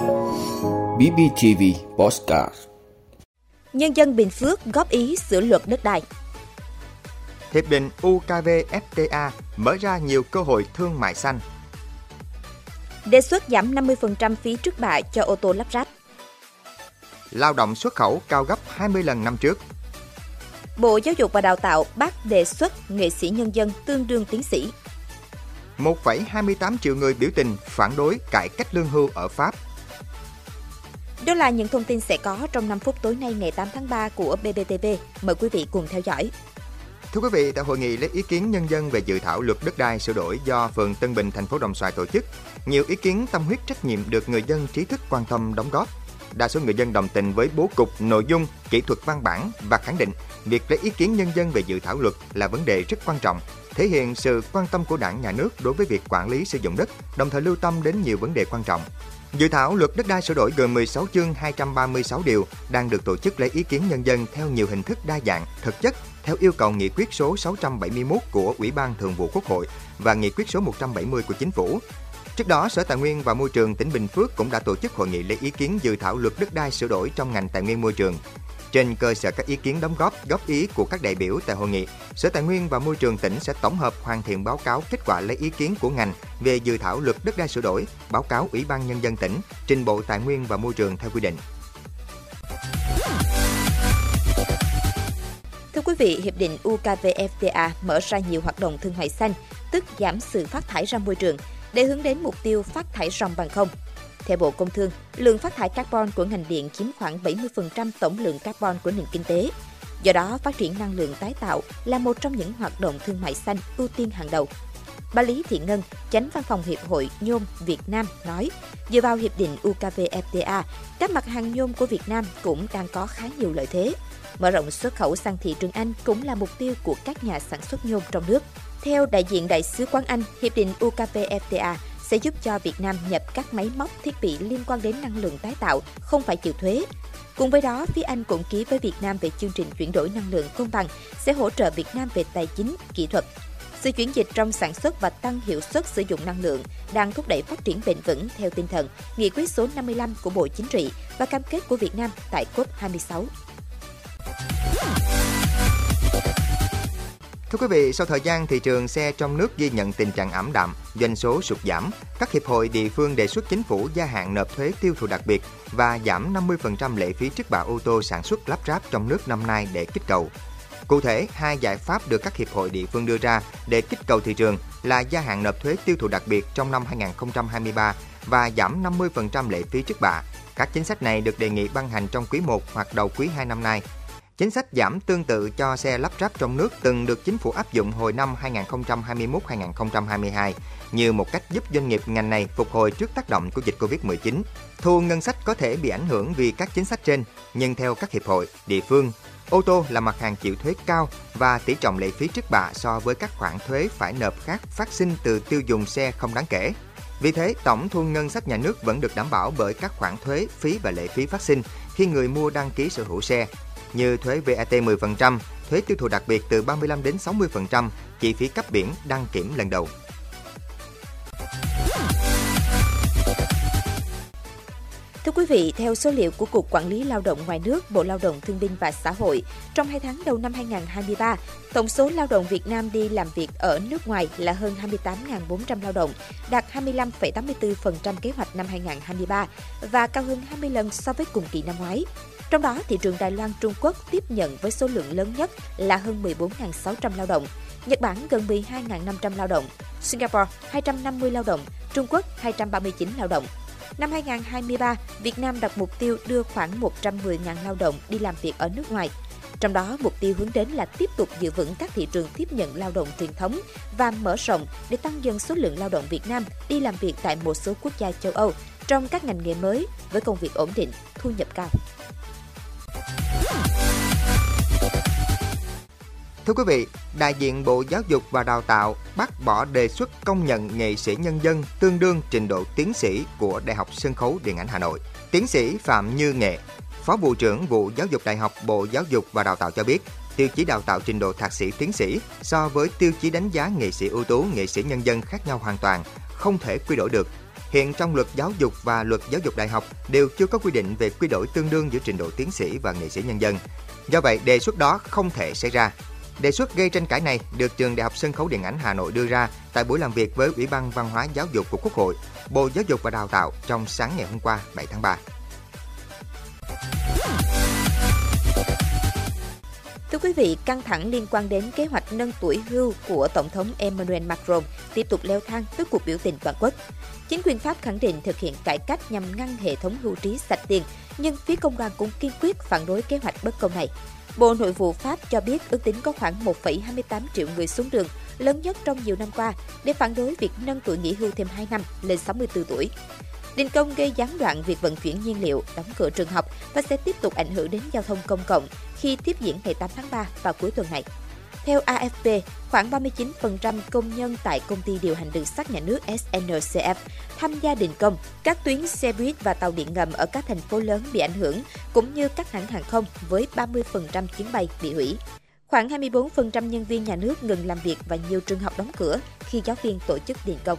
BBTV Postcard Nhân dân Bình Phước góp ý sửa luật đất đai. Hiệp định UKVFTA mở ra nhiều cơ hội thương mại xanh. Đề xuất giảm 50% phí trước bạ cho ô tô lắp ráp. Lao động xuất khẩu cao gấp 20 lần năm trước. Bộ Giáo dục và Đào tạo bác đề xuất nghệ sĩ nhân dân tương đương tiến sĩ. 1,28 triệu người biểu tình phản đối cải cách lương hưu ở Pháp. Đó là những thông tin sẽ có trong 5 phút tối nay ngày 8 tháng 3 của BBTV. Mời quý vị cùng theo dõi. Thưa quý vị, tại hội nghị lấy ý kiến nhân dân về dự thảo luật đất đai sửa đổi do phường Tân Bình, thành phố Đồng Xoài tổ chức, nhiều ý kiến tâm huyết trách nhiệm được người dân trí thức quan tâm đóng góp. Đa số người dân đồng tình với bố cục, nội dung, kỹ thuật văn bản và khẳng định việc lấy ý kiến nhân dân về dự thảo luật là vấn đề rất quan trọng, thể hiện sự quan tâm của Đảng, Nhà nước đối với việc quản lý sử dụng đất, đồng thời lưu tâm đến nhiều vấn đề quan trọng. Dự thảo luật đất đai sửa đổi gồm 16 chương 236 điều đang được tổ chức lấy ý kiến nhân dân theo nhiều hình thức đa dạng, thực chất theo yêu cầu nghị quyết số 671 của Ủy ban Thường vụ Quốc hội và nghị quyết số 170 của Chính phủ. Trước đó, Sở Tài nguyên và Môi trường tỉnh Bình Phước cũng đã tổ chức hội nghị lấy ý kiến dự thảo luật đất đai sửa đổi trong ngành tài nguyên môi trường. Trên cơ sở các ý kiến đóng góp, góp ý của các đại biểu tại hội nghị, Sở Tài nguyên và Môi trường tỉnh sẽ tổng hợp hoàn thiện báo cáo kết quả lấy ý kiến của ngành về dự thảo luật đất đai sửa đổi, báo cáo Ủy ban Nhân dân tỉnh, trình Bộ Tài nguyên và Môi trường theo quy định. Thưa quý vị, Hiệp định UKVFTA mở ra nhiều hoạt động thương mại xanh, tức giảm sự phát thải ra môi trường, để hướng đến mục tiêu phát thải ròng bằng không. Theo Bộ Công Thương, lượng phát thải carbon của ngành điện chiếm khoảng 70% tổng lượng carbon của nền kinh tế. Do đó, phát triển năng lượng tái tạo là một trong những hoạt động thương mại xanh ưu tiên hàng đầu. Bà Lý Thị Ngân, chánh văn phòng Hiệp hội Nhôm Việt Nam nói, dựa vào hiệp định UKVFTA, các mặt hàng nhôm của Việt Nam cũng đang có khá nhiều lợi thế. Mở rộng xuất khẩu sang thị trường Anh cũng là mục tiêu của các nhà sản xuất nhôm trong nước. Theo đại diện Đại sứ quán Anh, hiệp định UKVFTA sẽ giúp cho Việt Nam nhập các máy móc thiết bị liên quan đến năng lượng tái tạo, không phải chịu thuế. Cùng với đó, phía Anh cũng ký với Việt Nam về chương trình chuyển đổi năng lượng công bằng, sẽ hỗ trợ Việt Nam về tài chính, kỹ thuật. Sự chuyển dịch trong sản xuất và tăng hiệu suất sử dụng năng lượng đang thúc đẩy phát triển bền vững theo tinh thần Nghị quyết số 55 của Bộ Chính trị và cam kết của Việt Nam tại COP26. Thưa quý vị, sau thời gian thị trường xe trong nước ghi nhận tình trạng ảm đạm, doanh số sụt giảm, các hiệp hội địa phương đề xuất chính phủ gia hạn nộp thuế tiêu thụ đặc biệt và giảm 50% lệ phí trước bạ ô tô sản xuất lắp ráp trong nước năm nay để kích cầu. Cụ thể, hai giải pháp được các hiệp hội địa phương đưa ra để kích cầu thị trường là gia hạn nộp thuế tiêu thụ đặc biệt trong năm 2023 và giảm 50% lệ phí trước bạ. Các chính sách này được đề nghị ban hành trong quý 1 hoặc đầu quý 2 năm nay Chính sách giảm tương tự cho xe lắp ráp trong nước từng được chính phủ áp dụng hồi năm 2021-2022 như một cách giúp doanh nghiệp ngành này phục hồi trước tác động của dịch Covid-19. Thu ngân sách có thể bị ảnh hưởng vì các chính sách trên, nhưng theo các hiệp hội, địa phương, ô tô là mặt hàng chịu thuế cao và tỷ trọng lệ phí trước bạ so với các khoản thuế phải nộp khác phát sinh từ tiêu dùng xe không đáng kể. Vì thế, tổng thu ngân sách nhà nước vẫn được đảm bảo bởi các khoản thuế, phí và lệ phí phát sinh khi người mua đăng ký sở hữu xe, như thuế VAT 10%, thuế tiêu thụ đặc biệt từ 35 đến 60%, chi phí cấp biển đăng kiểm lần đầu. Thưa quý vị, theo số liệu của Cục Quản lý Lao động ngoài nước, Bộ Lao động Thương binh và Xã hội, trong 2 tháng đầu năm 2023, tổng số lao động Việt Nam đi làm việc ở nước ngoài là hơn 28.400 lao động, đạt 25,84% kế hoạch năm 2023 và cao hơn 20 lần so với cùng kỳ năm ngoái. Trong đó, thị trường Đài Loan Trung Quốc tiếp nhận với số lượng lớn nhất là hơn 14.600 lao động, Nhật Bản gần 12.500 lao động, Singapore 250 lao động, Trung Quốc 239 lao động. Năm 2023, Việt Nam đặt mục tiêu đưa khoảng 110.000 lao động đi làm việc ở nước ngoài. Trong đó, mục tiêu hướng đến là tiếp tục giữ vững các thị trường tiếp nhận lao động truyền thống và mở rộng để tăng dần số lượng lao động Việt Nam đi làm việc tại một số quốc gia châu Âu trong các ngành nghề mới với công việc ổn định, thu nhập cao. Thưa quý vị, đại diện Bộ Giáo dục và Đào tạo bác bỏ đề xuất công nhận nghệ sĩ nhân dân tương đương trình độ tiến sĩ của Đại học Sân khấu Điện ảnh Hà Nội. Tiến sĩ Phạm Như Nghệ, Phó Vụ trưởng Vụ Giáo dục Đại học Bộ Giáo dục và Đào tạo cho biết, tiêu chí đào tạo trình độ thạc sĩ tiến sĩ so với tiêu chí đánh giá nghệ sĩ ưu tú nghệ sĩ nhân dân khác nhau hoàn toàn, không thể quy đổi được. Hiện trong luật giáo dục và luật giáo dục đại học đều chưa có quy định về quy đổi tương đương giữa trình độ tiến sĩ và nghệ sĩ nhân dân. Do vậy, đề xuất đó không thể xảy ra. Đề xuất gây tranh cãi này được Trường Đại học Sân khấu Điện ảnh Hà Nội đưa ra tại buổi làm việc với Ủy ban Văn hóa Giáo dục của Quốc hội, Bộ Giáo dục và Đào tạo trong sáng ngày hôm qua 7 tháng 3. Thưa quý vị, căng thẳng liên quan đến kế hoạch nâng tuổi hưu của Tổng thống Emmanuel Macron tiếp tục leo thang với cuộc biểu tình toàn quốc. Chính quyền Pháp khẳng định thực hiện cải cách nhằm ngăn hệ thống hưu trí sạch tiền, nhưng phía công đoàn cũng kiên quyết phản đối kế hoạch bất công này. Bộ Nội vụ Pháp cho biết ước tính có khoảng 1,28 triệu người xuống đường, lớn nhất trong nhiều năm qua, để phản đối việc nâng tuổi nghỉ hưu thêm 2 năm lên 64 tuổi. Đình công gây gián đoạn việc vận chuyển nhiên liệu, đóng cửa trường học và sẽ tiếp tục ảnh hưởng đến giao thông công cộng khi tiếp diễn ngày 8 tháng 3 vào cuối tuần này. Theo AFP, khoảng 39% công nhân tại công ty điều hành đường sắt nhà nước SNCF tham gia đình công. Các tuyến xe buýt và tàu điện ngầm ở các thành phố lớn bị ảnh hưởng, cũng như các hãng hàng không với 30% chuyến bay bị hủy. Khoảng 24% nhân viên nhà nước ngừng làm việc và nhiều trường học đóng cửa khi giáo viên tổ chức đình công.